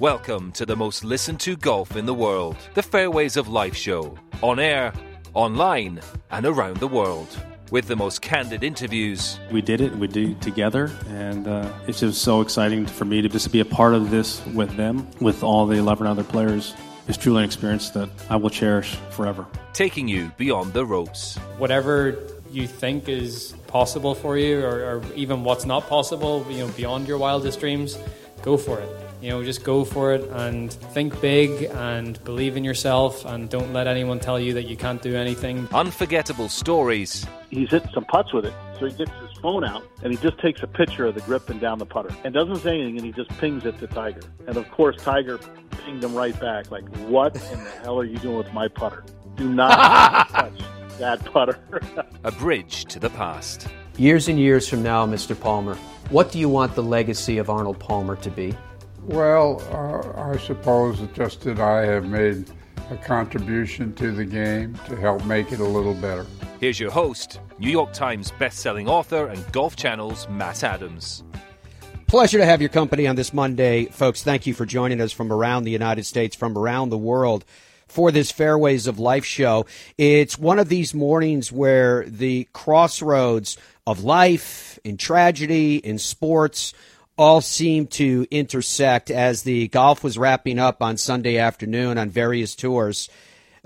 Welcome to the most listened to golf in the world, the Fairways of Life show, on air, online, and around the world. With the most candid interviews, We did it. We did it together, and uh, it's just so exciting for me to just be a part of this with them, with all the 11 other players. It's truly an experience that I will cherish forever. taking you beyond the ropes. whatever you think is possible for you or, or even what's not possible you know beyond your wildest dreams go for it you know just go for it and think big and believe in yourself and don't let anyone tell you that you can't do anything Unforgettable stories, he's hitting some putts with it. So he gets his phone out and he just takes a picture of the grip and down the putter and doesn't say anything and he just pings it to Tiger. And of course, Tiger pinged him right back like, What in the hell are you doing with my putter? Do not touch that putter. a bridge to the past. Years and years from now, Mr. Palmer, what do you want the legacy of Arnold Palmer to be? Well, uh, I suppose it's just that I have made a contribution to the game to help make it a little better. Here's your host, New York Times best-selling author and Golf Channel's Matt Adams. Pleasure to have your company on this Monday, folks. Thank you for joining us from around the United States, from around the world for this Fairways of Life show. It's one of these mornings where the crossroads of life, in tragedy, in sports, all seem to intersect as the golf was wrapping up on Sunday afternoon on various tours.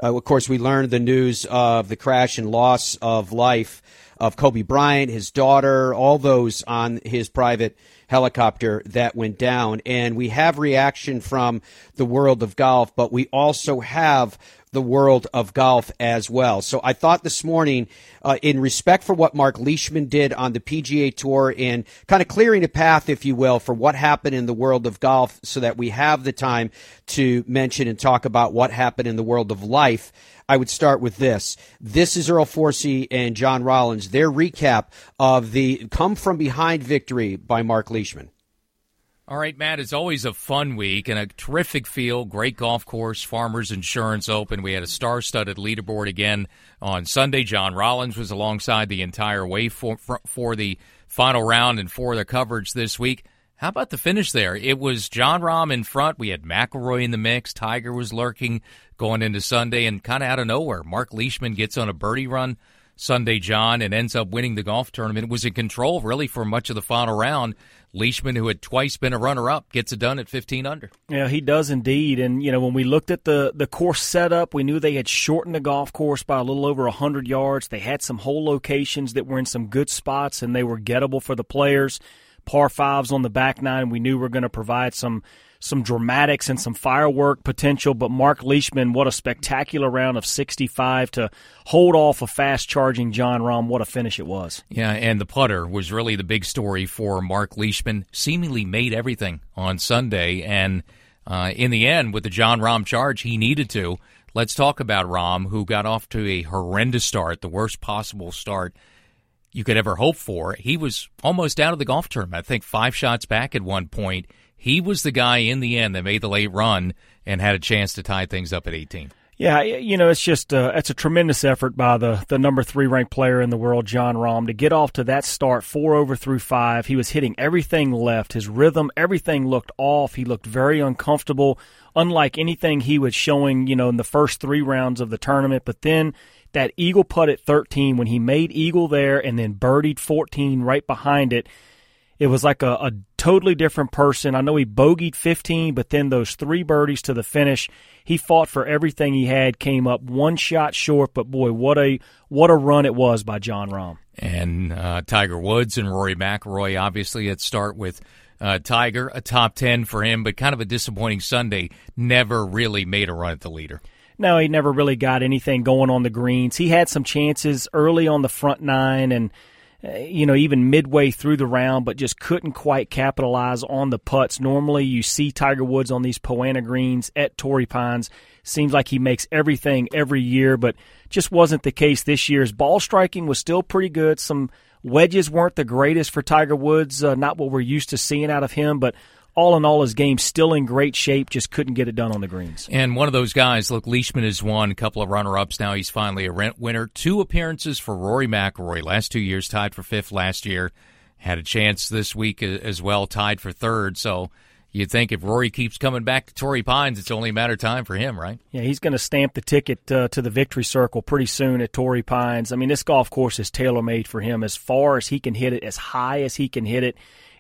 Uh, of course, we learned the news of the crash and loss of life of Kobe Bryant, his daughter, all those on his private helicopter that went down. And we have reaction from the world of golf, but we also have the world of golf as well. So I thought this morning, uh, in respect for what Mark Leishman did on the PGA Tour and kind of clearing a path, if you will, for what happened in the world of golf so that we have the time to mention and talk about what happened in the world of life. I would start with this. This is Earl Forsey and John Rollins, their recap of the come from behind victory by Mark Leishman. All right, Matt, it's always a fun week and a terrific field, great golf course, Farmers Insurance Open. We had a star studded leaderboard again on Sunday. John Rollins was alongside the entire way for, for, for the final round and for the coverage this week. How about the finish there? It was Jon Rahm in front. We had McIlroy in the mix. Tiger was lurking going into Sunday, and kind of out of nowhere, Mark Leishman gets on a birdie run Sunday, John, and ends up winning the golf tournament. It was in control really for much of the final round. Leishman, who had twice been a runner-up, gets it done at 15 under. Yeah, he does indeed. And you know, when we looked at the the course setup, we knew they had shortened the golf course by a little over 100 yards. They had some hole locations that were in some good spots, and they were gettable for the players. Par fives on the back nine, we knew were going to provide some some dramatics and some firework potential. But Mark Leishman, what a spectacular round of 65 to hold off a fast charging Jon Rahm. What a finish it was. Yeah, and the putter was really the big story for Mark Leishman. Seemingly made everything on Sunday, and uh, in the end, with the Jon Rahm charge, he needed to. Let's talk about Rahm, who got off to a horrendous start, the worst possible start you could ever hope for. He was almost out of the golf tournament. I think five shots back at one point. He was the guy in the end that made the late run and had a chance to tie things up at 18. Yeah, you know, it's just uh, it's a tremendous effort by the the number three ranked player in the world, Jon Rahm, to get off to that start, four over through five. He was hitting everything left, his rhythm, everything looked off. He looked very uncomfortable, unlike anything he was showing, you know, in the first three rounds of the tournament. But then that eagle putt at 13, when he made eagle there and then birdied 14 right behind it, it was like a, a totally different person. I know he bogeyed 15, but then those three birdies to the finish, he fought for everything he had, came up one shot short, but boy, what a what a run it was by Jon Rahm. And uh, Tiger Woods and Rory McIlroy, obviously, let's start with uh, Tiger, a top 10 for him, but kind of a disappointing Sunday. Never really made a run at the leader. No, he never really got anything going on the greens. He had some chances early on the front nine and you know, even midway through the round, but just couldn't quite capitalize on the putts. Normally, you see Tiger Woods on these Poa annua greens at Torrey Pines. Seems like he makes everything every year, but just wasn't the case this year. His ball striking was still pretty good. Some wedges weren't the greatest for Tiger Woods, uh, not what we're used to seeing out of him, but all in all, his game still in great shape, just couldn't get it done on the greens. And one of those guys, look, Leishman has won a couple of runner ups. Now he's finally a rent winner. Two appearances for Rory McIlroy last two years, tied for fifth last year. Had a chance this week as well, tied for third. So you'd think if Rory keeps coming back to Torrey Pines, it's only a matter of time for him, right? Yeah, he's going to stamp the ticket uh, to the victory circle pretty soon at Torrey Pines. I mean, this golf course is tailor made for him as far as he can hit it, as high as he can hit it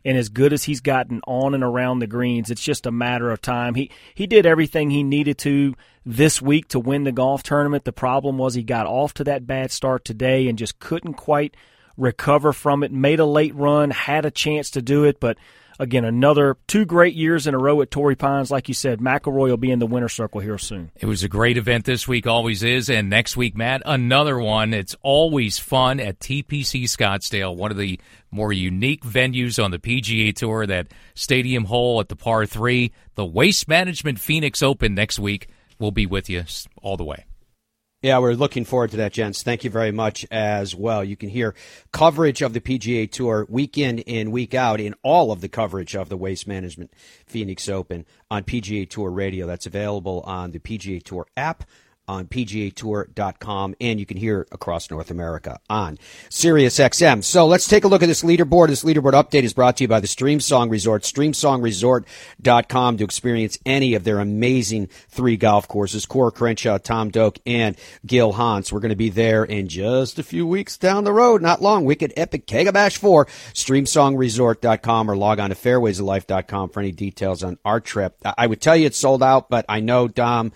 and as good as he's gotten on and around the greens, it's just a matter of time. He he did everything he needed to this week to win the golf tournament. The problem was he got off to that bad start today and just couldn't quite recover from it. Made a late run, had a chance to do it, but again, another two great years in a row at Torrey Pines. Like you said, McIlroy will be in the winner circle here soon. It was a great event this week, always is, and next week, Matt, another one. It's always fun at TPC Scottsdale, one of the more unique venues on the PGA Tour. That stadium hole at the par three, the Waste Management Phoenix Open next week. will be with you all the way. Yeah, we're looking forward to that, gents. Thank you very much as well. You can hear coverage of the PGA Tour week in and week out in all of the coverage of the Waste Management Phoenix Open on PGA Tour Radio. That's available on the PGA Tour app on PGAtour.com, and you can hear across North America on SiriusXM. So let's take a look at this leaderboard. This leaderboard update is brought to you by the Streamsong Resort, StreamSongResort.com to experience any of their amazing three golf courses, Coore Crenshaw, Tom Doak, and Gil Hanse. We're going to be there in just a few weeks down the road, not long. Wicked Epic Kega Bash 4, StreamSongResort.com, or log on to FairwaysOfLife.com for any details on our trip. I would tell you it's sold out, but I know, Dom,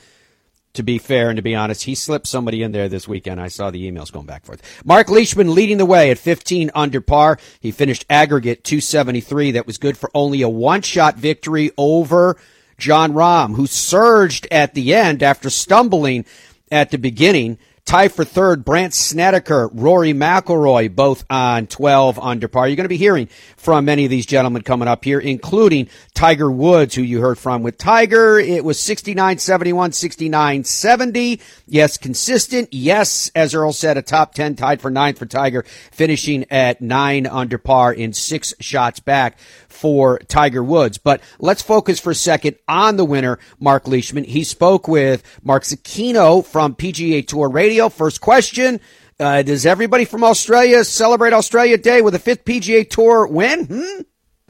to be fair and to be honest, he slipped somebody in there this weekend. I saw the emails going back and forth. Mark Leishman leading the way at 15 under par. He finished aggregate 273. That was good for only a one shot victory over Jon Rahm, who surged at the end after stumbling at the beginning. Tie for third, Brandt Snedeker, Rory McIlroy, both on 12 under par. You're going to be hearing from many of these gentlemen coming up here, including Tiger Woods, who you heard from with Tiger. It was 69 71, 69 70. Yes, consistent. Yes, as Earl said, a top 10 tied for ninth for Tiger, finishing at nine under par in six shots back for Tiger Woods. But let's focus for a second on the winner, Mark Leishman. He spoke with Mark Zecchino from PGA Tour Radio. First question. Uh, does everybody from Australia celebrate Australia Day with a fifth PGA Tour win? Hmm?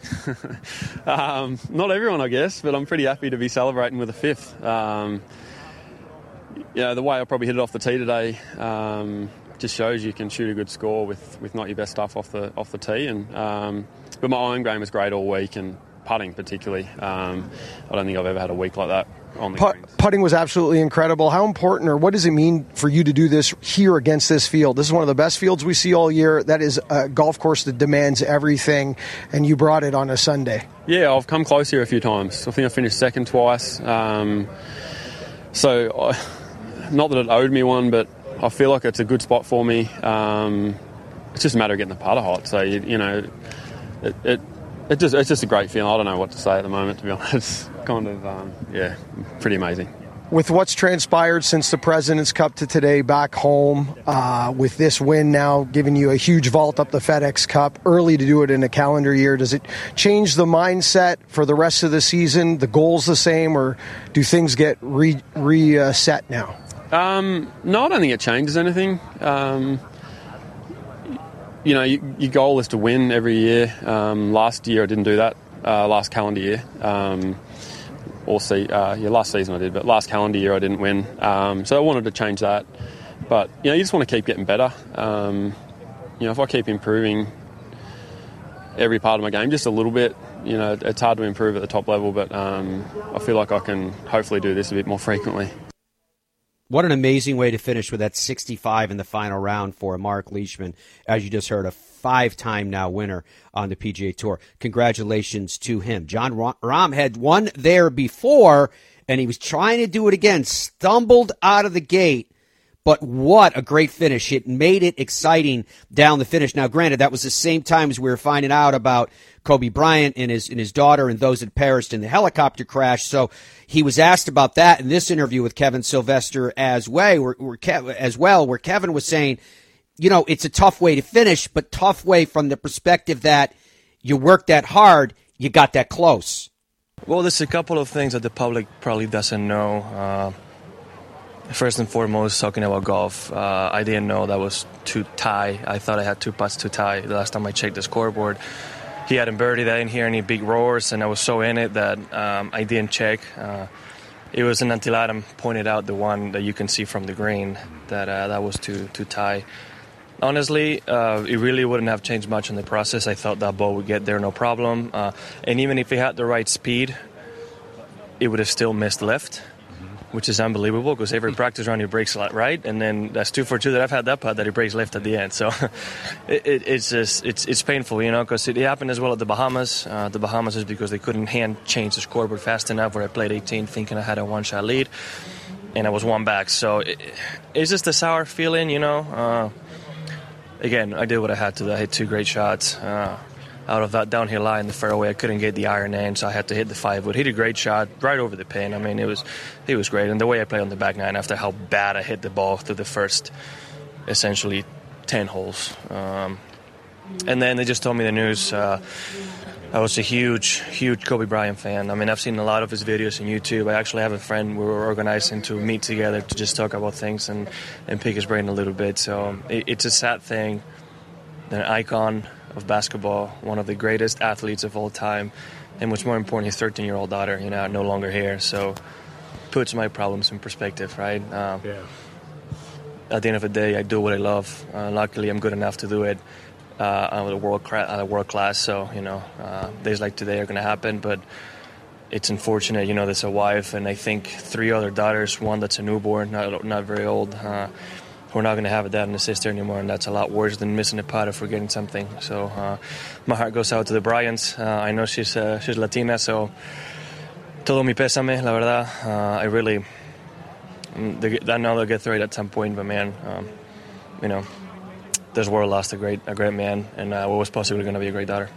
um, not everyone, I guess, but I'm pretty happy to be celebrating with a fifth. Um, you know, the way I probably hit it off the tee today um, just shows you can shoot a good score with, with not your best stuff off the off the tee. And um, but my iron game was great all week, and putting particularly. Um, I don't think I've ever had a week like that on the Put, Putting was absolutely incredible. How important, or what does it mean for you to do this here against this field? This is one of the best fields we see all year. That is a golf course that demands everything, and you brought it on a Sunday. Yeah, I've come close here a few times. I think I finished second twice. Um, so, I, not that it owed me one, but I feel like it's a good spot for me. Um, it's just a matter of getting the putter hot. So you, you know, it, it, it just it's just a great feeling. I don't know what to say at the moment. To be honest, it's kind of um, yeah, pretty amazing. With what's transpired since the President's Cup to today, back home, uh, with this win now giving you a huge vault up the FedEx Cup, early to do it in a calendar year, does it change the mindset for the rest of the season? The goals the same, or do things get re reset now? Um, no, I don't think it changes anything. Um, you know, you, your goal is to win every year. Um, last year I didn't do that. Uh, last calendar year, um, or see, uh, yeah, last season I did, but last calendar year I didn't win. Um, so I wanted to change that. But you know, you just want to keep getting better. Um, you know, if I keep improving every part of my game just a little bit, you know, it's hard to improve at the top level, but I feel like I can hopefully do this a bit more frequently. What an amazing way to finish with that 65 in the final round for Mark Leishman, as you just heard, a five time now winner on the PGA Tour. Congratulations to him. Jon Rahm had won there before, and he was trying to do it again, stumbled out of the gate. But what a great finish. It made it exciting down the finish. Now, granted, that was the same time as we were finding out about Kobe Bryant and his and his daughter and those that perished in the helicopter crash. So he was asked about that in this interview with Kevin Sylvester as well, where, where as well, where Kevin was saying, you know, it's a tough way to finish, but tough way from the perspective that you worked that hard, you got that close. Well, there's a couple of things that the public probably doesn't know. Uh, first and foremost, talking about golf, uh, I didn't know that was to tie. I thought I had two putts to tie the last time I checked the scoreboard. he hadn't birdied. I didn't hear any big roars, and I was so in it that um, I didn't check. Uh, it wasn't until Adam pointed out the one that you can see from the green that uh, that was too too tight. Honestly, uh, it really wouldn't have changed much in the process. I thought that ball would get there no problem, uh, and even if he had the right speed, it would have still missed left which is unbelievable because every practice round he breaks right, and then that's two for two that I've had that putt that he breaks left at the end. So it, it, it's just it's it's painful, you know, because it happened as well at the Bahamas. Uh, the Bahamas is because they couldn't hand change the scoreboard fast enough. Where I played 18, thinking I had a one shot lead, and I was one back. So it, it's just a sour feeling, you know. Uh, again, I did what I had to. I hit two great shots. Uh, out of that downhill line in the fairway. I couldn't get the iron in, so I had to hit the five wood. Hit a great shot right over the pin. I mean, it was it was great. And the way I played on the back nine after how bad I hit the ball through the first essentially ten holes. Um, and then they just told me the news. Uh, I was a huge, huge Kobe Bryant fan. I mean, I've seen a lot of his videos on YouTube. I actually have a friend we were organizing to meet together to just talk about things and, and pick his brain a little bit. So it, it's a sad thing. An icon of basketball, one of the greatest athletes of all time, and what's more important, his 13 year old daughter, you know, no longer here. So puts my problems in perspective, right? Um, yeah. At the end of the day, I do what I love. Uh, luckily, I'm good enough to do it uh, at a world at a world class. So you know, uh, days like today are going to happen, but it's unfortunate. You know, there's a wife and I think three other daughters. One that's a newborn, not not very old. Uh, we're not going to have a dad and a sister anymore, and that's a lot worse than missing a pot or forgetting something. So uh, my heart goes out to the Bryants. Uh, I know she's uh, she's Latina, so todo mi pésame, la verdad. Uh, I really, mm, I know they'll get through it at some point, but man, um, you know, this world lost a great a great man, and uh, what was possibly going to be a great daughter.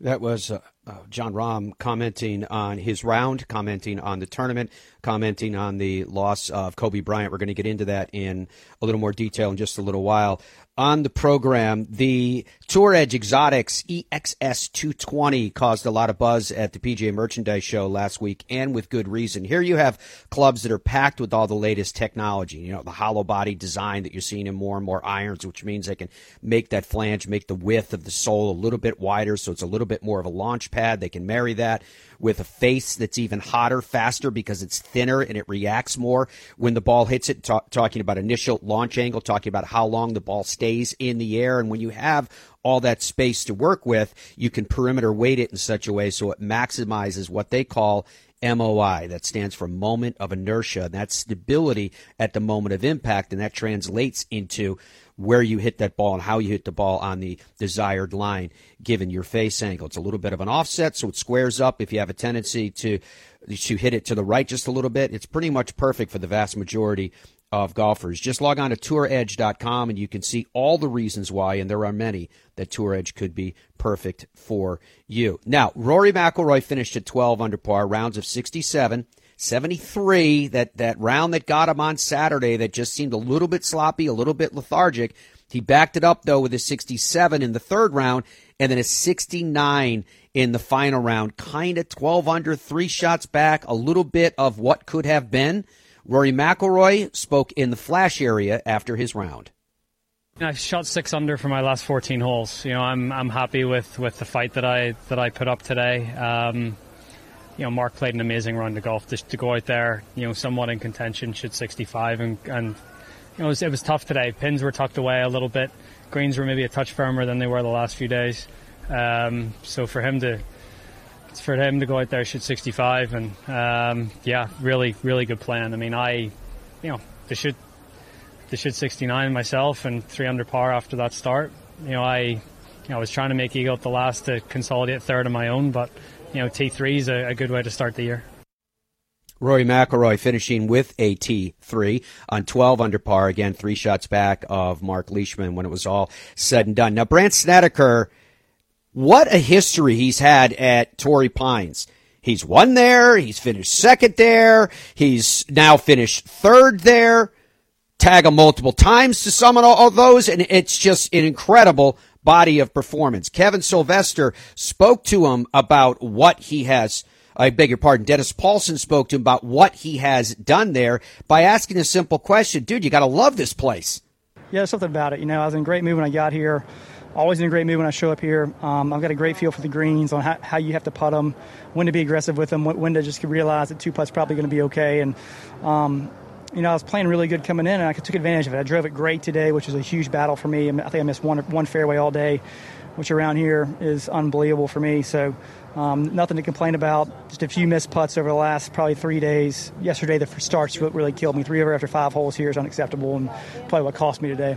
That was uh, uh, Jon Rahm commenting on his round, commenting on the tournament, commenting on the loss of Kobe Bryant. We're going to get into that in a little more detail in just a little while on the program. The Tour Edge Exotics EXS 220 caused a lot of buzz at the PGA Merchandise Show last week, and with good reason. Here you have clubs that are packed with all the latest technology. You know, the hollow body design that you're seeing in more and more irons, which means they can make that flange, make the width of the sole a little bit wider, so it's a little bit more of a launch pad. They can marry that with a face that's even hotter, faster because it's thinner and it reacts more when the ball hits it. Talk, talking about initial launch angle, talking about how long the ball stays in the air. And when you have all that space to work with, you can perimeter weight it in such a way so it maximizes what they call MOI. That stands for moment of inertia. That's stability at the moment of impact, and that translates into where you hit that ball and how you hit the ball on the desired line given your face angle. It's a little bit of an offset, so it squares up. If you have a tendency to to hit it to the right just a little bit, it's pretty much perfect for the vast majority of golfers. Just log on to touredge.com and you can see all the reasons why, and there are many that Tour Edge could be perfect for you. Now, Rory McIlroy finished at 12 under par, rounds of 67. 73, that, that round that got him on Saturday that just seemed a little bit sloppy, a little bit lethargic. He backed it up, though, with a 67 in the third round and then a 69 in the final round. Kind of 12 under, three shots back, a little bit of what could have been. Rory McIlroy spoke in the flash area after his round. I shot six under for my last 14 holes. You know, I'm I'm happy with, with the fight that I that I put up today. Um, you know, Mark played an amazing round of golf. Just to go out there, you know, somewhat in contention, shoot 65, and, and you know, it was, it was tough today. Pins were tucked away a little bit. Greens were maybe a touch firmer than they were the last few days. Um, so for him to for him to go out there shoot 65, and um, yeah, really, really good plan. I mean, I, you know, to shoot to shoot 69 myself and three under par after that start. You know, I, you know, I was trying to make eagle at the last to consolidate third on my own, but you know, T3 is a, a good way to start the year. Rory McIlroy finishing with a T3 on 12 under par. Again, three shots back of Mark Leishman when it was all said and done. Now, Brandt Snedeker, what a history he's had at Torrey Pines. He's won there. He's finished second there. He's now finished third there. Tag him multiple times to some of all those, and it's just an incredible body of performance. Kevin Sylvester spoke to him about what he has. I beg your pardon. Dennis Paulson spoke to him about what he has done there by asking a simple question. Dude, you got to love this place. Yeah, something about it. You know, I was in great mood when I got here. Always in a great mood when I show up here. Um, I've got a great feel for the greens on how, how, you have to putt them, when to be aggressive with them, when to just realize that two putts probably going to be okay. And um, you know, I was playing really good coming in, and I took advantage of it. I drove it great today, which was a huge battle for me. I think I missed one one fairway all day, which around here is unbelievable for me. So, um, nothing to complain about. Just a few missed putts over the last probably three days. Yesterday, the starts really killed me. Three over after five holes here is unacceptable, and probably what cost me today.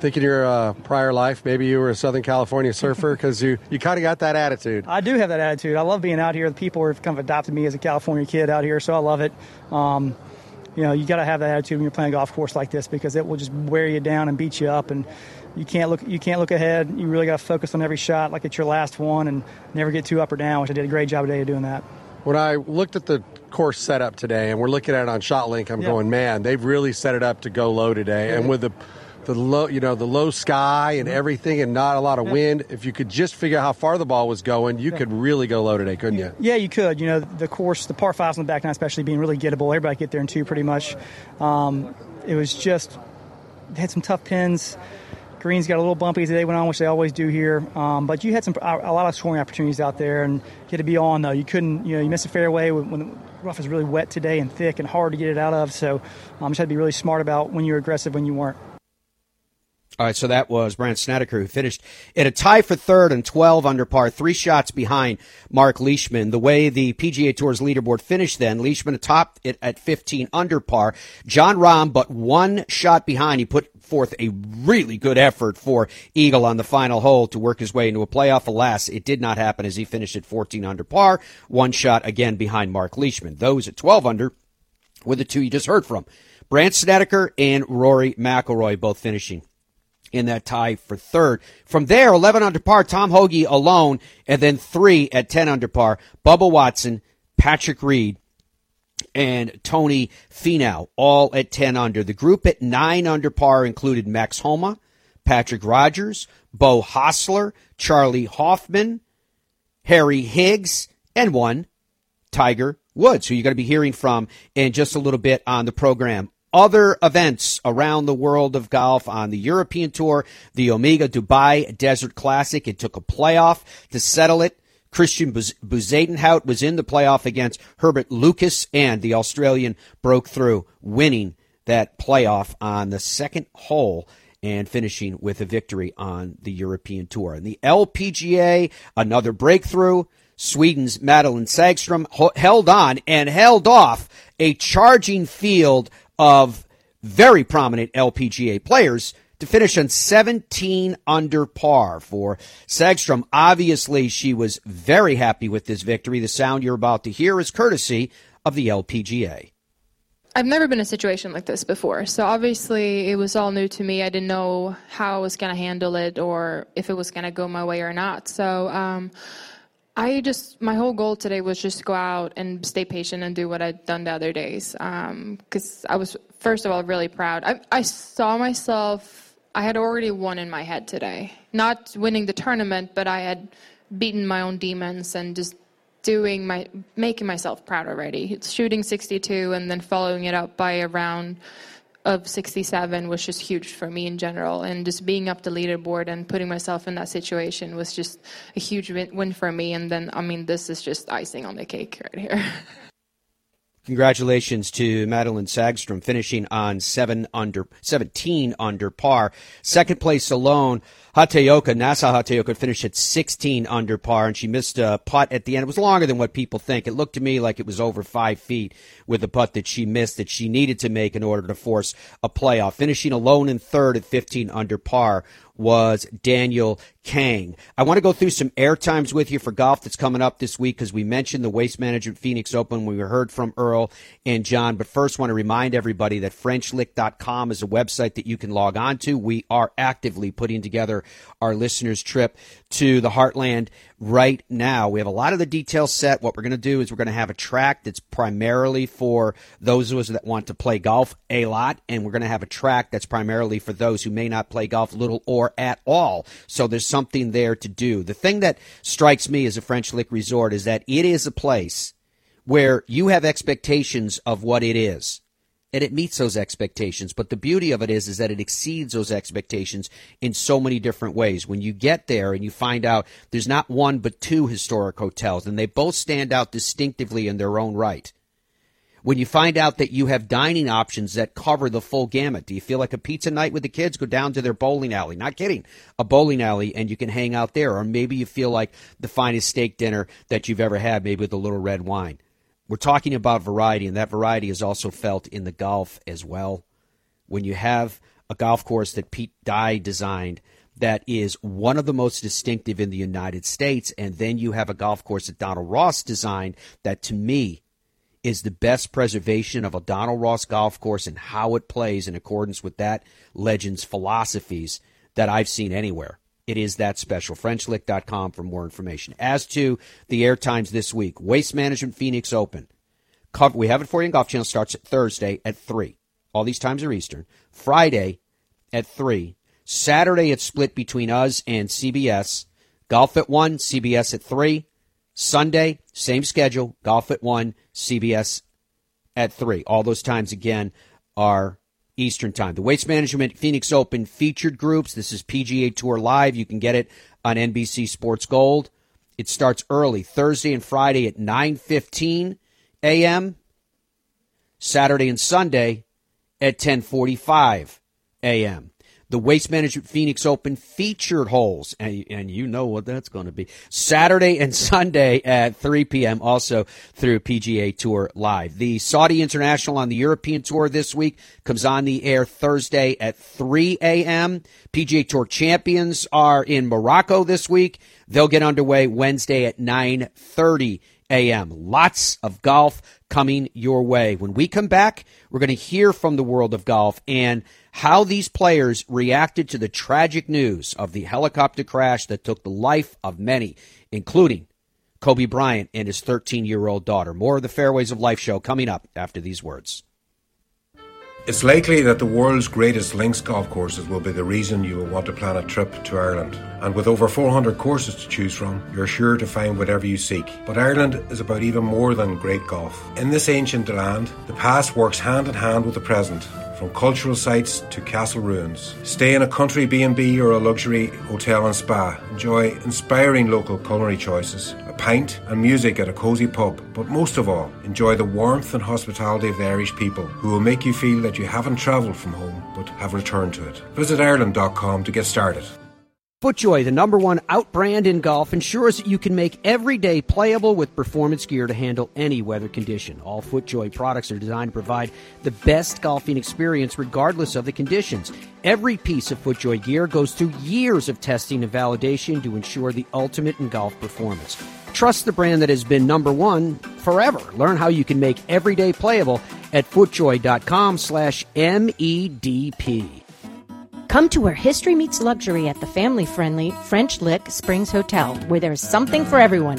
Think in your uh, prior life, maybe you were a Southern California surfer because you, you kind of got that attitude. I do have that attitude. I love being out here. The people have kind of adopted me as a California kid out here, so I love it. Um, you know, you got to have that attitude when you're playing a golf course like this because it will just wear you down and beat you up, and you can't look you can't look ahead. You really got to focus on every shot like it's your last one, and never get too up or down. Which I did a great job today of doing that. When I looked at the course setup today, and we're looking at it on ShotLink, I'm yeah. going, man, they've really set it up to go low today, yeah. and with the the low, you know, the low sky and mm-hmm. everything, and not a lot of wind. If you could just figure out how far the ball was going, you could really go low today, couldn't you? Yeah, you could. You know, the course, the par fives on the back nine, especially being really gettable. Everybody get there in two, pretty much. Um, it was just had some tough pins. Greens got a little bumpy as the day went on, which they always do here. Um, but you had some a lot of scoring opportunities out there, and you had to be on though. You couldn't, you know, you missed a fairway when, when the rough is really wet today and thick and hard to get it out of. So um, just had to be really smart about when you were aggressive, when you weren't. All right, so that was Brandt Snedeker, who finished in a tie for third and 12 under par, three shots behind Mark Leishman. The way the PGA Tour's leaderboard finished then, Leishman topped it at 15 under par. Jon Rahm, but one shot behind. He put forth a really good effort for Eagle on the final hole to work his way into a playoff. Alas, it did not happen as he finished at 14 under par, one shot again behind Mark Leishman. Those at 12 under were the two you just heard from. Brandt Snedeker and Rory McIlroy both finishing in that tie for third. From there, 11 under par, Tom Hoge alone, and then three at 10 under par, Bubba Watson, Patrick Reed, and Tony Finau, all at 10 under. The group at 9 under par included Max Homa, Patrick Rodgers, Beau Hossler, Charley Hoffman, Harry Higgs, and one, Tiger Woods, who you're going to be hearing from in just a little bit on the program other events around the world of golf on the European Tour, the Omega Dubai Desert Classic. It took a playoff to settle it. Christiaan Bezuidenhout was in the playoff against Herbert Lucas, and the Australian broke through, winning that playoff on the second hole and finishing with a victory on the European Tour. And the LPGA, another breakthrough. Sweden's Madelene Sagström held on and held off a charging field of very prominent LPGA players to finish on 17 under par for Sagström. Obviously, she was very happy with this victory. The sound you're about to hear is courtesy of the LPGA. I've never been in a situation like this before, so obviously it was all new to me. I didn't know how I was going to handle it or if it was going to go my way or not. So, um, I just my whole goal today was just to go out and stay patient and do what I'd done the other days. Because um, I was first of all really proud. I, I saw myself. I had already won in my head today, not winning the tournament, but I had beaten my own demons and just doing my making myself proud already. Shooting 62 and then following it up by a round of 67 was just huge for me in general. And just being up the leaderboard and putting myself in that situation was just a huge win for me. And then, I mean, this is just icing on the cake right here. Congratulations to Madelene Sagström finishing on seven under, 17 under par. Second place alone, Hataoka, Nasa Hataoka finished at 16 under par and she missed a putt at the end. It was longer than what people think. It looked to me like it was over five feet with the putt that she missed that she needed to make in order to force a playoff. Finishing alone in third at 15 under par was Danielle Kang. I want to go through some air times with you for golf that's coming up this week because we mentioned the Waste Management Phoenix Open. We heard from Earl and John, but first want to remind everybody that FrenchLick.com is a website that you can log on to. We are actively putting together our listeners' trip to the Heartland right now. We have a lot of the details set. What we're going to do is we're going to have a track that's primarily for those of us that want to play golf a lot, and we're going to have a track that's primarily for those who may not play golf little or at all. So there's something there to do. The thing that strikes me as a French Lick resort is that it is a place where you have expectations of what it is. And it meets those expectations. But the beauty of it is, is that it exceeds those expectations in so many different ways. When you get there and you find out there's not one but two historic hotels, and they both stand out distinctively in their own right. When you find out that you have dining options that cover the full gamut, do you feel like a pizza night with the kids? Go down to their bowling alley. Not kidding. A bowling alley and you can hang out there. Or maybe you feel like the finest steak dinner that you've ever had, maybe with a little red wine. We're talking about variety, and that variety is also felt in the golf as well. When you have a golf course that Pete Dye designed that is one of the most distinctive in the United States, and then you have a golf course that Donald Ross designed that to me is the best preservation of a Donald Ross golf course and how it plays in accordance with that legend's philosophies that I've seen anywhere. It is that special. FrenchLick.com for more information. As to the air times this week, Waste Management Phoenix Open. Cover, we have it for you in Golf Channel. Starts at Thursday at 3. All these times are Eastern. Friday at 3. Saturday it's split between us and CBS. Golf at 1, CBS at 3. Sunday, same schedule. Golf at 1, CBS at 3. All those times, again, are Eastern Time. The Waste Management Phoenix Open featured groups. This is PGA Tour Live. You can get it on NBC Sports Gold. It starts early, Thursday and Friday at 9:15 a.m. Saturday and Sunday at 10:45 a.m the Waste Management Phoenix Open featured holes, and, and you know what that's going to be. Saturday and Sunday at 3 p.m. also through PGA Tour Live. The Saudi International on the European Tour this week comes on the air Thursday at 3 a.m. PGA Tour champions are in Morocco this week. They'll get underway Wednesday at 9:30 a.m. Lots of golf coming your way. When we come back, we're going to hear from the world of golf and how these players reacted to the tragic news of the helicopter crash that took the life of many, including Kobe Bryant and his 13 year old daughter. More of the Fairways of Life show coming up after these words. It's likely that the world's greatest links golf courses will be the reason you will want to plan a trip to Ireland. And with over 400 courses to choose from, you're sure to find whatever you seek. But Ireland is about even more than great golf. In this ancient land, the past works hand in hand with the present from cultural sites to castle ruins. Stay in a country B&B or a luxury hotel and spa. Enjoy inspiring local culinary choices, pint and music at a cosy pub. But most of all, enjoy the warmth and hospitality of the Irish people who will make you feel that you haven't travelled from home but have returned to it. Visit Ireland.com to get started. FootJoy, the number one out brand in golf, ensures that you can make every day playable with performance gear to handle any weather condition. All FootJoy products are designed to provide the best golfing experience regardless of the conditions. Every piece of FootJoy gear goes through years of testing and validation to ensure the ultimate in golf performance. Trust the brand that has been number one forever. Learn how you can make every day playable at footjoy.com slash MEDP. Come to where history meets luxury at the family friendly French Lick Springs Hotel, where there's something for everyone,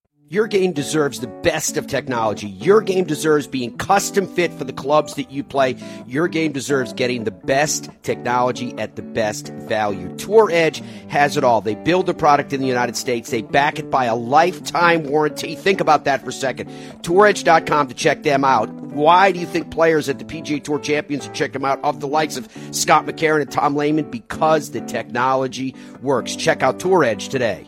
Your game deserves the best of technology. Your game deserves being custom fit for the clubs that you play. Your game deserves getting the best technology at the best value. Tour Edge has it all. They build the product in the United States. They back it by a lifetime warranty. Think about that for a second. TourEdge.com to check them out. Why do you think players at the PGA Tour Champions check them out of the likes of Scott McCarron and Tom Lehman? Because the technology works. Check out Tour Edge today.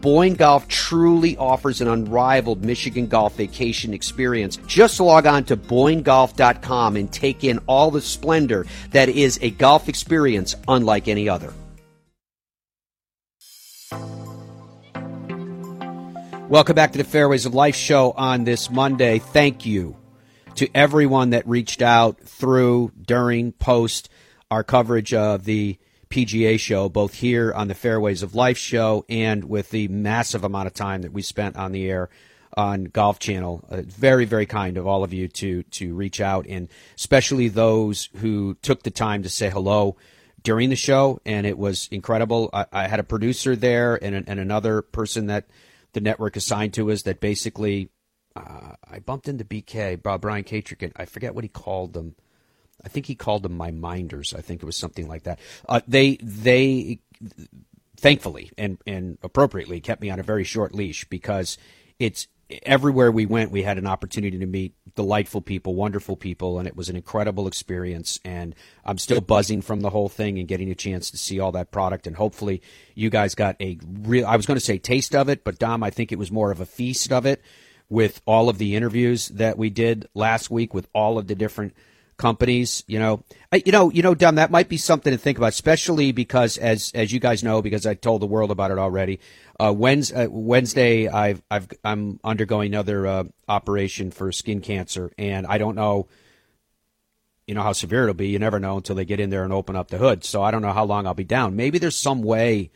Boyne Golf truly offers an unrivaled Michigan golf vacation experience. Just log on to BoyneGolf.com and take in all the splendor that is a golf experience unlike any other. Welcome back to the Fairways of Life show on this Monday. Thank you to everyone that reached out through, during, post our coverage of the PGA show, both here on the Fairways of Life show and with the massive amount of time that we spent on the air on Golf Channel. Uh, very, very kind of all of you to to reach out, and especially those who took the time to say hello during the show, and it was incredible. I, I had a producer there and, and another person that the network assigned to us that basically uh, I bumped into BK, Bob Brian Katrick, I forget what he called them. I think he called them my minders. I think it was something like that. Uh, they they thankfully and and appropriately kept me on a very short leash because it's everywhere we went we had an opportunity to meet delightful people wonderful people and it was an incredible experience and i'm still buzzing from the whole thing and getting a chance to see all that product and hopefully you guys got a real i was going to say taste of it but dom i think it was more of a feast of it with all of the interviews that we did last week with all of the different companies. You know, I, you know, you know, Dom. That might be something to think about, especially because, as as you guys know, because I told the world about it already. Uh, Wednesday, uh, Wednesday, I've I've I'm undergoing another uh, operation for skin cancer, and I don't know. You know how severe it'll be. You never know until they get in there and open up the hood. So I don't know how long I'll be down. Maybe there's some way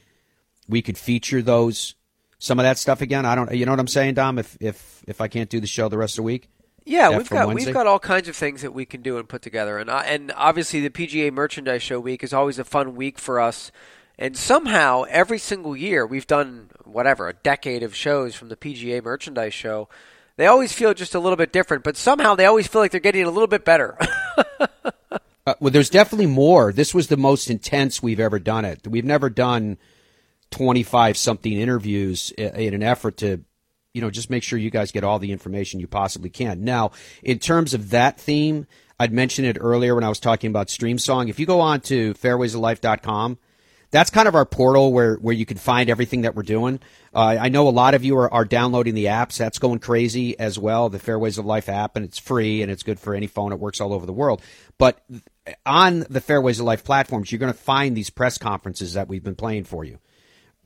we could feature those some of that stuff again. I don't. You know what I'm saying, Dom? If if if I can't do the show the rest of the week. Yeah, we've got Wednesday? we've got all kinds of things that we can do and put together, and and obviously the PGA Merchandise Show week is always a fun week for us. And somehow every single year we've done whatever a decade of shows from the PGA Merchandise Show. They always feel just a little bit different, but somehow they always feel like they're getting a little bit better. uh, well, there's definitely more. This was the most intense we've ever done it. We've never done 25 something interviews in an effort to you know, just make sure you guys get all the information you possibly can. Now, in terms of that theme, I'd mentioned it earlier when I was talking about Stream Song. If you go on to fairwaysoflife.com, that's kind of our portal where, where you can find everything that we're doing. Uh, I know a lot of you are, are downloading the apps. That's going crazy as well, the Fairways of Life app, and it's free and it's good for any phone. It works all over the world. But on the Fairways of Life platforms, you're going to find these press conferences that we've been playing for you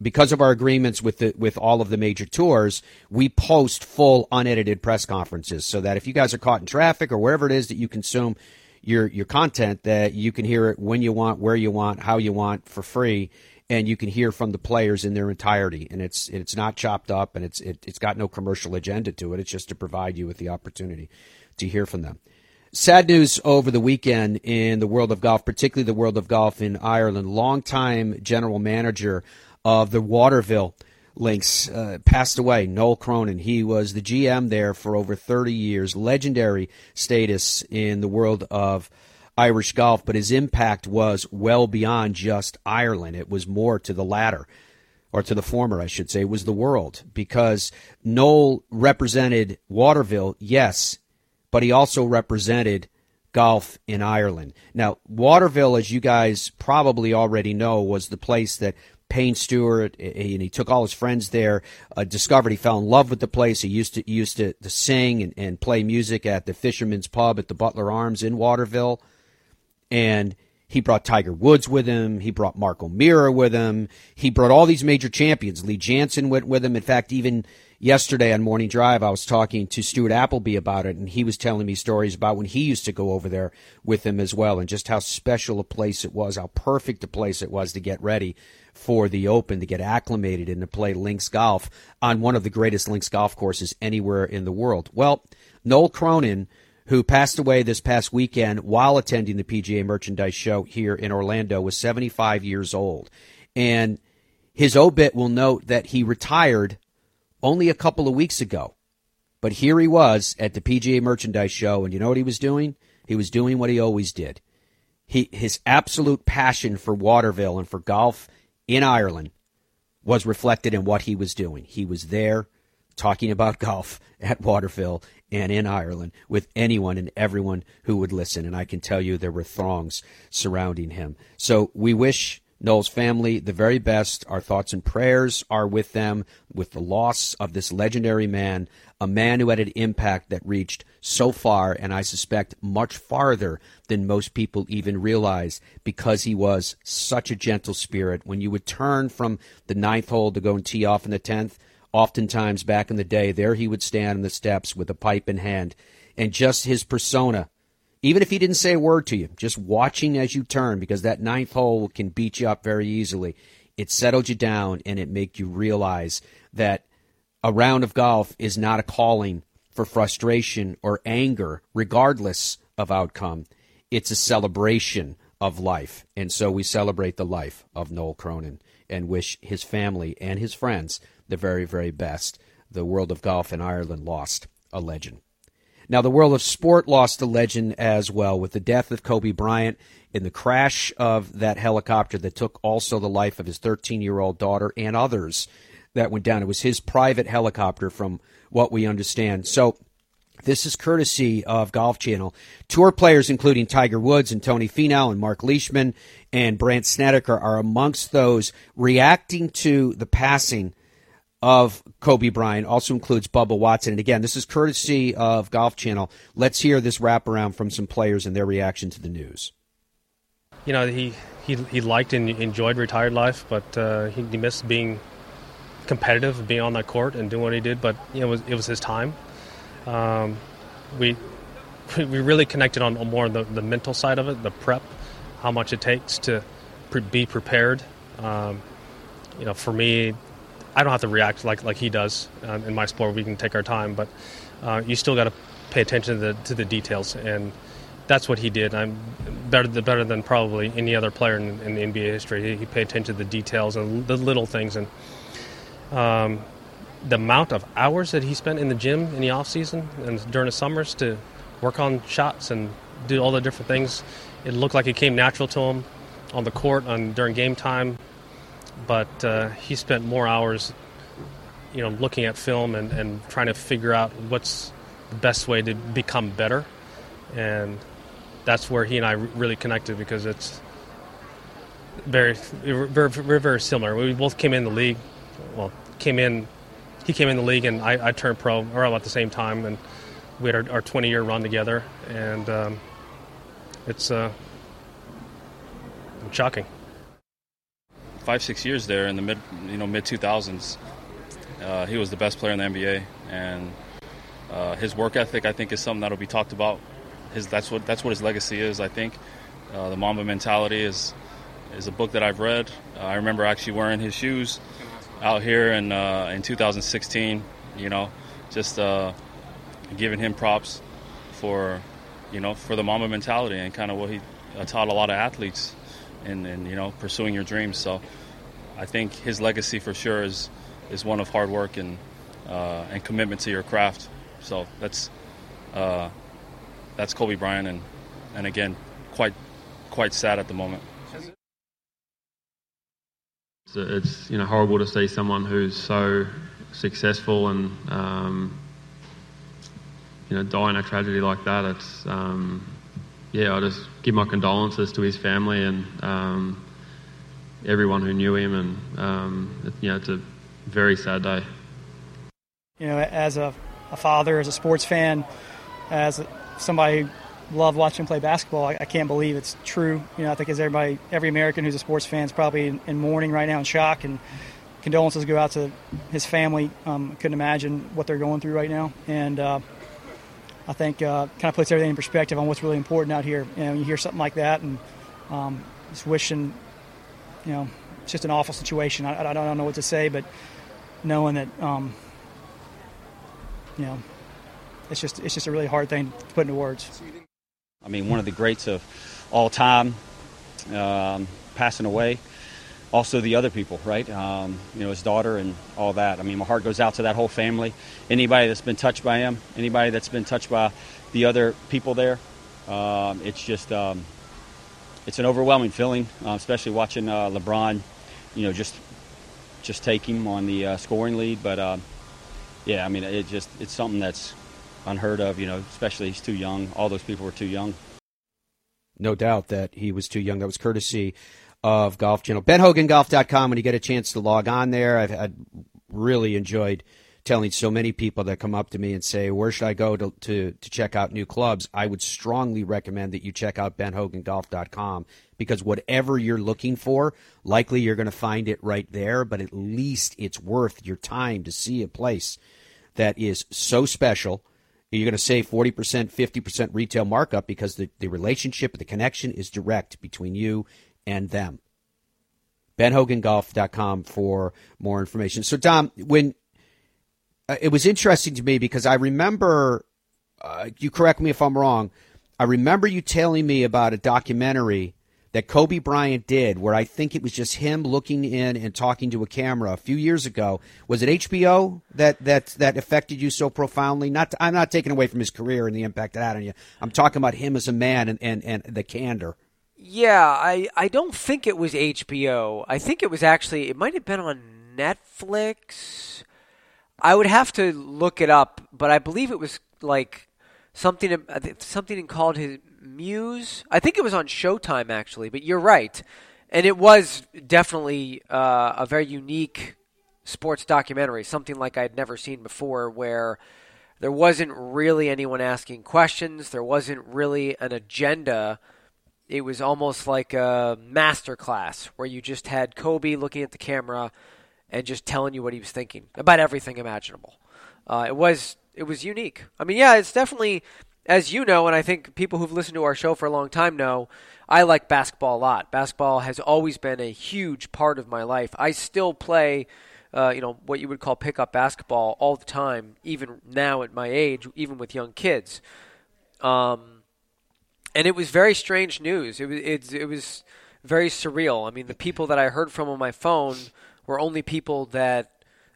because of our agreements with the with all of the major tours, we post full unedited press conferences so that if you guys are caught in traffic or wherever it is that you consume your your content, that you can hear it when you want, where you want, how you want for free, and you can hear from the players in their entirety. And it's it's not chopped up and it's it, it's got no commercial agenda to it. It's just to provide you with the opportunity to hear from them. Sad news over the weekend in the world of golf, particularly the world of golf in Ireland. Longtime general manager of the Waterville Links uh, passed away. Noel Cronin. He was the GM there for over 30 years. Legendary status in the world of Irish golf, but his impact was well beyond just Ireland. It was more to the latter, or to the former, I should say. Was the world because Noel represented Waterville, yes, but he also represented golf in Ireland. Now, Waterville, as you guys probably already know, was the place that Payne Stewart, and he took all his friends there. Uh, discovered he fell in love with the place. He used to he used to, to sing and, and play music at the Fisherman's Pub at the Butler Arms in Waterville, and he brought Tiger Woods with him. He brought Mark O'Meara with him. He brought all these major champions. Lee Janzen went with him. In fact, even yesterday on Morning Drive, I was talking to Stuart Appleby about it, and he was telling me stories about when he used to go over there with him as well, and just how special a place it was, how perfect a place it was to get ready for the Open to get acclimated and to play links golf on one of the greatest links golf courses anywhere in the world. Well, Noel Cronin, who passed away this past weekend while attending the PGA Merchandise Show here in Orlando, was 75 years old. And his obit will note that he retired only a couple of weeks ago. But here he was at the PGA Merchandise Show, and you know what he was doing? He was doing what he always did. He, his absolute passion for Waterville and for golf in Ireland was reflected in what he was doing. He was there talking about golf at Waterville and in Ireland with anyone and everyone who would listen. And I can tell you there were throngs surrounding him. So we wish Noel's family the very best. Our thoughts and prayers are with them with the loss of this legendary man, a man who had an impact that reached so far, and I suspect much farther than most people even realize because he was such a gentle spirit. When you would turn from the ninth hole to go and tee off in the tenth, oftentimes back in the day, there he would stand on the steps with a pipe in hand, and just his persona even if he didn't say a word to you, just watching as you turn, because that ninth hole can beat you up very easily. It settled you down and it made you realize that a round of golf is not a calling for frustration or anger, regardless of outcome. It's a celebration of life. And so we celebrate the life of Noel Cronin and wish his family and his friends the very, very best. The world of golf in Ireland lost a legend. Now, the world of sport lost a legend as well with the death of Kobe Bryant in the crash of that helicopter that took also the life of his 13 year old daughter and others that went down. It was his private helicopter, from what we understand. So, this is courtesy of Golf Channel. Tour players, including Tiger Woods and Tony Finau and Mark Leishman and Brandt Snedeker, are amongst those reacting to the passing of Kobe Bryant also includes Bubba Watson. And again, this is courtesy of Golf Channel. Let's hear this wraparound from some players and their reaction to the news. You know, he he, he liked and enjoyed retired life, but uh, he, missed being competitive, being on that court and doing what he did. But you know, it was, it was his time. Um, we we really connected on more the, the mental side of it, the prep, how much it takes to pre- be prepared. Um, you know, for me, I don't have to react like like he does um, in my sport. We can take our time, but uh, you still got to pay attention to the to the details, and that's what he did. I'm better better than probably any other player in, in the NBA history. He, he, paid attention to the details and the little things, and um, the amount of hours that he spent in the gym in the off season and during the summers to work on shots and do all the different things. It looked like it came natural to him on the court on during game time but uh, he spent more hours, you know, looking at film and, and trying to figure out what's the best way to become better, and that's where he and I really connected because it's very, very, very, very similar. We both came in the league, well, came in, he came in the league, and I, I turned pro around about the same time, and we had our, our 20 year run together, and um, it's uh, shocking five six years there in the mid you know mid 2000s. Uh, he was the best player in the NBA, and uh, his work ethic I think is something that'll be talked about. His that's what that's what his legacy is. I think uh, the Mamba mentality is is a book that I've read. Uh, I remember actually wearing his shoes out here in uh, in 2016. You know, just uh, giving him props for you know for the Mamba mentality and kind of what he taught a lot of athletes and, and you know pursuing your dreams. So I think his legacy for sure is is one of hard work and uh, and commitment to your craft. So that's uh, that's Kobe Bryant, and and again, quite quite sad at the moment. It's you know horrible to see someone who's so successful and um, you know die in a tragedy like that. It's um, yeah, I just give my condolences to his family and um, everyone who knew him, and um, it, you know, it's a very sad day. You know, as a, a father, as a sports fan, as somebody who loved watching him play basketball, I, I, can't believe it's true. You know, I think as everybody, every American who's a sports fan is probably in, in mourning right now in shock, and condolences go out to his family. Um, couldn't imagine what they're going through right now, and. Uh, I think uh, kind of puts everything in perspective on what's really important out here. You know, you hear something like that, and um, just wishing, you know, it's just an awful situation. I, I, don't know what to say, but knowing that, um, you know, it's just it's just a really hard thing to put into words. I mean, one of the greats of all time, um, passing away also the other people, right? Um, you know, his daughter and all that. I mean, my heart goes out to that whole family. Anybody that's been touched by him, anybody that's been touched by the other people there, Um, it's just um, it's an overwhelming feeling, uh, especially watching uh, LeBron, you know, just just take him on the uh, scoring lead. But uh, yeah, I mean, it just it's something that's unheard of. You know, especially he's too young. All those people were too young. No doubt that he was too young. That was courtesy of Golf Channel. BenHoganGolf.com. When you get a chance to log on there, I've, really enjoyed telling so many people that come up to me and say, "Where should I go to, to, to check out new clubs?" I would strongly recommend that you check out BenHoganGolf.com because whatever you're looking for, likely you're going to find it right there. But at least it's worth your time to see a place that is so special. You're going to save 40%, 50% retail markup because the, the relationship, the connection is direct between you and them. BenHoganGolf.com for more information. So, Dom, when uh, it was interesting to me because I remember, uh, you correct me if I'm wrong, I remember you telling me about a documentary that Kobe Bryant did where I think it was just him looking in and talking to a camera a few years ago. Was it HBO that that that affected you so profoundly? Not to, I'm not taking away from his career and the impact that had on you. I'm talking about him as a man and, and, and the candor. Yeah, I, I don't think it was HBO. I think it was actually, it might have been on Netflix. I would have to look it up, but I believe it was like something something called his Muse. I think it was on Showtime actually, but you're right, and it was definitely uh, a very unique sports documentary, something like I'd never seen before, where there wasn't really anyone asking questions, there wasn't really an agenda it was almost like a master class where you just had Kobe looking at the camera and just telling you what he was thinking about everything imaginable. Uh, it was it was unique. I mean, yeah, it's definitely as you know, and I think people who've listened to our show for a long time know, I like basketball a lot. Basketball has always been a huge part of my life. I still play, uh, you know, what you would call pickup basketball all the time, even now at my age, even with young kids. Um, and it was very strange news. It was it, it was very surreal. I mean, the people that I heard from on my phone were only people that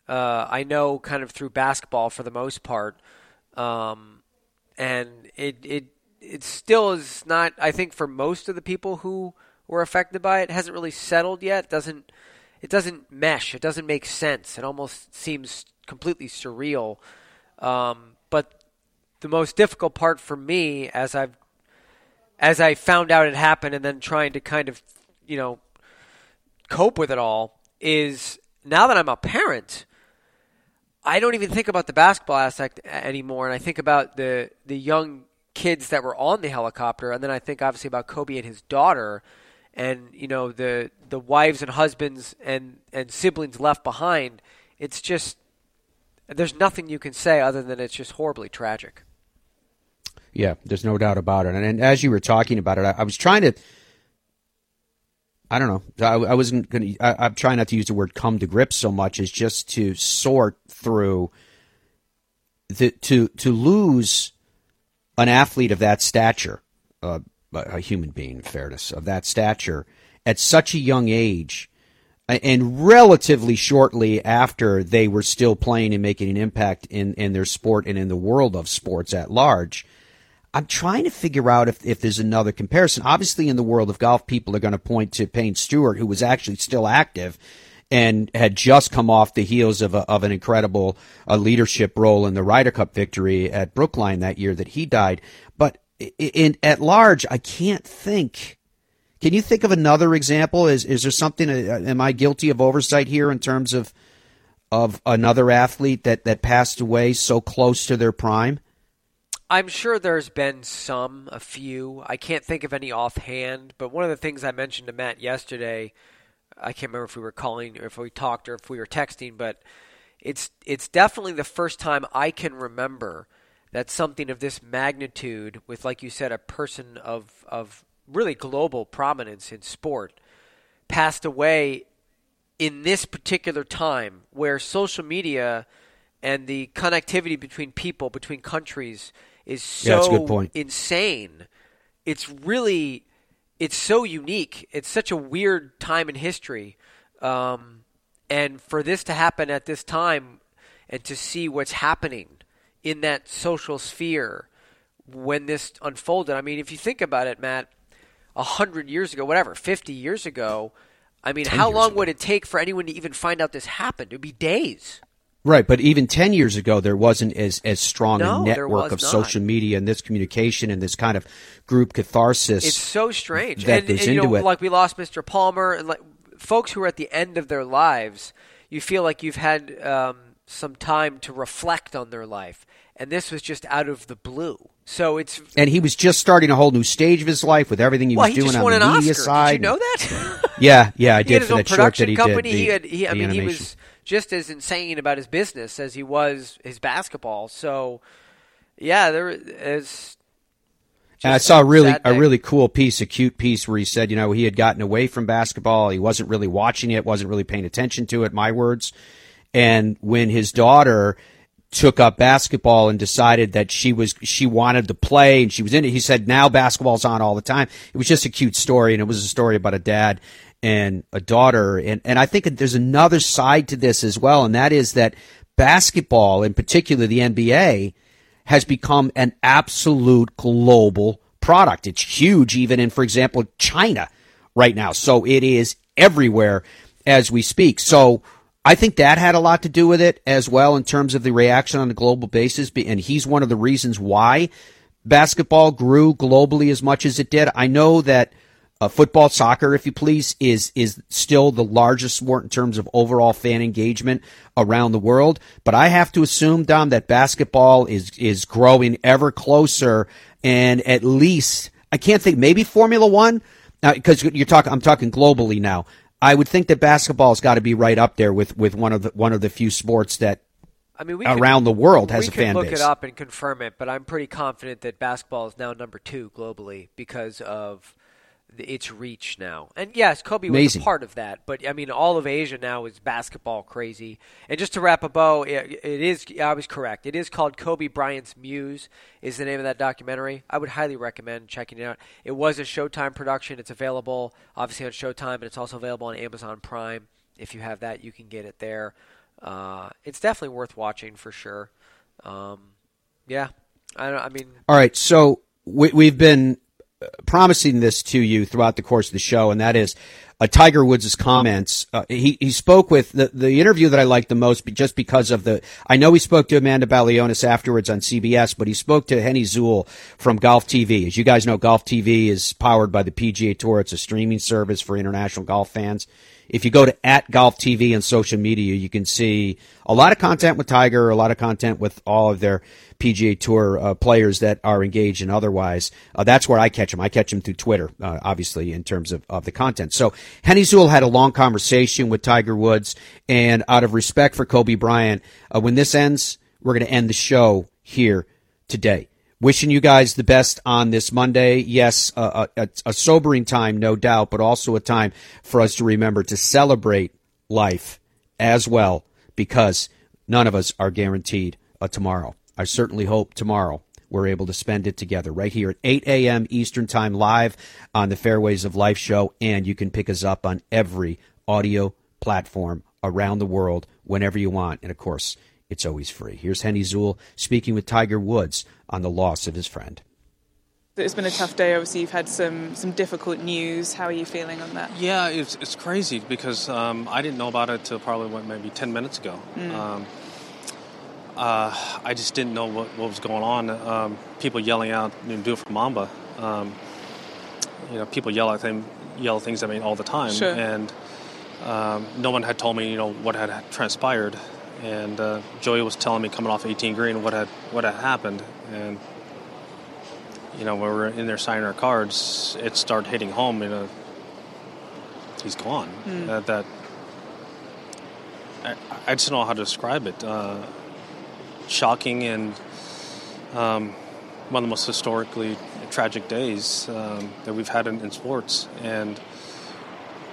uh, I know kind of through basketball for the most part, um, and it it it still is not. I think for most of the people who were affected by it, hasn't really settled yet. It doesn't it doesn't mesh. It doesn't make sense. It almost seems completely surreal. Um, but the most difficult part for me, as I've as I found out it happened and then trying to kind of, you know, cope with it all is now that I'm a parent, I don't even think about the basketball aspect anymore, and I think about the the young kids that were on the helicopter, and then I think obviously about Kobe and his daughter, and you know the the wives and husbands and and siblings left behind. It's just there's nothing you can say other than it's just horribly tragic. Yeah, there's no doubt about it. And, and as you were talking about it, I, I was trying to. I don't know. I, I wasn't going to. I'm trying not to use the word "come to grips" so much as just to sort through the to to lose an athlete of that stature, uh, a human being, in fairness, of that stature, at such a young age, and relatively shortly after they were still playing and making an impact in, in their sport and in the world of sports at large. I'm trying to figure out if, if there's another comparison. Obviously, in the world of golf, people are going to point to Payne Stewart, who was actually still active and had just come off the heels of, a, of an incredible uh, leadership role in the Ryder Cup victory at Brookline that year that he died. But in, in at large, I can't think. Can you think of another example? Is is there something? Uh, am I guilty of oversight here in terms of of another athlete that that passed away so close to their prime? I'm sure there's been some, a few. I can't think of any offhand, but one of the things I mentioned to Matt yesterday, I can't remember if we were calling or if we talked or if we were texting, but it's it's definitely the first time I can remember that something of this magnitude with like you said a person of of really global prominence in sport passed away in this particular time where social media and the connectivity between people between countries is so yeah, insane. It's really it's so unique. It's such a weird time in history. Um, and for this to happen at this time and to see what's happening in that social sphere when this unfolded. I mean, if you think about it, Matt, a hundred years ago, whatever, fifty years ago, I mean, how long ago. would it take for anyone to even find out this happened? It would be days. Right, but even ten years ago, there wasn't as as strong no, a network of not. social media and this communication and this kind of group catharsis. It's so strange. That and, and, you into know, it. Like we lost Mr. Palmer, and like folks who are at the end of their lives, you feel like you've had um, some time to reflect on their life, and this was just out of the blue. So it's and he was just starting a whole new stage of his life with everything he well, was he doing on the media Oscar. side. Did you know that? yeah, yeah, I did for that short that he company. did. The, he had, he, I mean, animation. he was just as insane about his business as he was his basketball. So, yeah, there is. And I saw a really a really cool piece, a cute piece where he said, you know, he had gotten away from basketball. He wasn't really watching it, wasn't really paying attention to it. My words. And when his daughter took up basketball and decided that she was she wanted to play and she was in it. He said now basketball's on all the time. It was just a cute story and it was a story about a dad and a daughter and and I think there's another side to this as well and that is that basketball in particular the NBA has become an absolute global product. It's huge even in for example China right now. So it is everywhere as we speak. So I think that had a lot to do with it as well in terms of the reaction on a global basis. And he's one of the reasons why basketball grew globally as much as it did. I know that uh, football, soccer, if you please, is is still the largest sport in terms of overall fan engagement around the world. But I have to assume, Dom, that basketball is is growing ever closer, and at least I can't think maybe Formula One because you're talking. I'm talking globally now. I would think that basketball's got to be right up there with, with one of the one of the few sports that I mean, we around could, the world has a fan base. look base. it up and confirm it, but I'm pretty confident that basketball is now number two globally because of its reach now. And yes, Kobe Amazing. was a part of that, but I mean, all of Asia now is basketball crazy. And just to wrap a bow, it, it is. I was correct. It is called Kobe Bryant's Muse. Is the name of that documentary? I would highly recommend checking it out. It was a Showtime production. It's available obviously on Showtime, but it's also available on Amazon Prime. If you have that, you can get it there. Uh, it's definitely worth watching for sure. Um, yeah, I, I mean, all right. So we, we've been promising this to you throughout the course of the show, and that is uh, Tiger Woods' comments. Uh, he he spoke with the the interview that I liked the most, just because of the. I know he spoke to Amanda Balionis afterwards on CBS, but he spoke to Henni Zuël from Golf TV. As you guys know, Golf TV is powered by the PGA Tour. It's a streaming service for international golf fans. If you go to at Golf TV and social media, you can see a lot of content with Tiger, a lot of content with all of their PGA Tour uh, players that are engaged and otherwise. Uh, that's where I catch them. I catch them through Twitter, uh, obviously, in terms of, of the content. So Henni Zuël had a long conversation with Tiger Woods, and out of respect for Kobe Bryant, uh, when this ends, we're going to end the show here today. Wishing you guys the best on this Monday. Yes, a, a, a sobering time, no doubt, but also a time for us to remember to celebrate life as well, because none of us are guaranteed a tomorrow. I certainly hope tomorrow we're able to spend it together right here at 8 a.m. Eastern Time live on the Fairways of Life show. And you can pick us up on every audio platform around the world whenever you want. And of course, it's always free. Here's Henni Zuël speaking with Tiger Woods on the loss of his friend. It's been a tough day. Obviously, you've had some, some difficult news. How are you feeling on that? Yeah, it's, it's crazy because um, I didn't know about it until probably what, maybe 10 minutes ago. Mm. Um, uh, I just didn't know what, what was going on. Um, people yelling out, you know, "Do it for Mamba." Um, you know, people yell at them, yell things at me all the time, Sure. and um, no one had told me, you know, what had transpired. And uh, Joey was telling me coming off 18 green what had what had happened, and you know, when we were in there signing our cards, it started hitting home. You know, he's gone. Mm. Uh, that I, I just don't know how to describe it. Uh, shocking and um, one of the most historically tragic days um, that we've had in, in, sports. And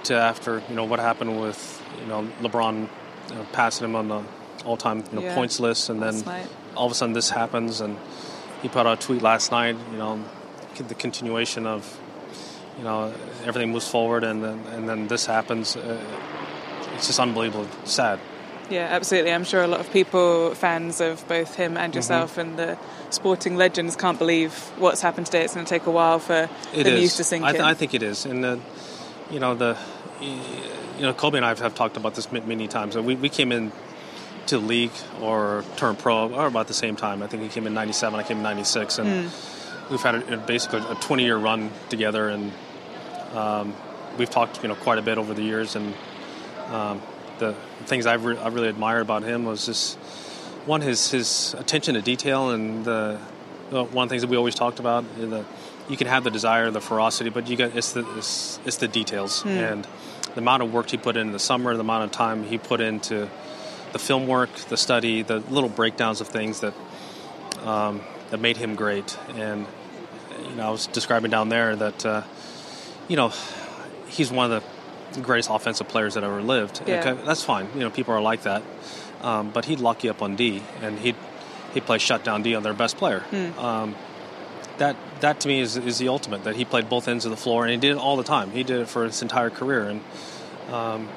to after you know what happened with you know LeBron you know, passing him on the all-time you know, Yeah. points list, and then night. all of a sudden this happens, and he put out a tweet last night. You know, the continuation of you know everything moves forward, and then and then this happens. Uh, it's just unbelievable, sad, Yeah, absolutely. I'm sure a lot of people, fans of both him and Mm-hmm. yourself and the sporting legends, can't believe what's happened today. It's going to take a while for It the is. news to sink I, th- in. I think it is, and uh, you know the, you know Kobe and I have talked about this many times. We we came in to the league or turn pro or about the same time. I think he came in '97. I came in '96, and Mm. we've had a, basically a 20 year run together, and um, we've talked you know quite a bit over the years. And um, the things I've re- I really admired about him was just one his his attention to detail and the, the one of the things that we always talked about the you can have the desire the ferocity but you got it's the it's, it's the details Hmm. and the amount of work he put in the summer the amount of time he put into the film work the study the little breakdowns of things that um, that made him great and you know I was describing down there that uh, you know he's one of the greatest offensive players that ever lived Yeah. Okay, that's fine you know people are like that um, but he'd lock you up on D, and he'd he'd play shutdown D on their best player. Hmm. Um, that that to me is is the ultimate. That he played both ends of the floor, and he did it all the time. He did it for his entire career, and um,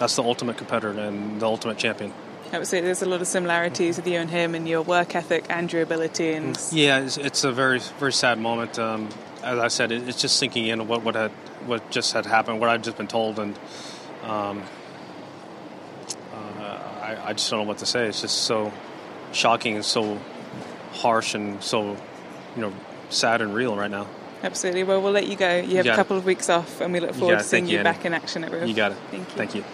that's the ultimate competitor and the ultimate champion. Absolutely, there's a lot of similarities with you and him and your work ethic and your ability. And Yeah, it's, it's a very very sad moment. Um, as I said, it, it's just sinking in what what had what just had happened, what I'd just been told, and um, uh, I, I just don't know what to say. It's just so shocking and so harsh and so you know sad and real right now. absolutely, well, we'll let you go. You have a it. couple of weeks off, and we look forward to seeing you, you, back in action at Riv. You got it. Thank you. Thank you.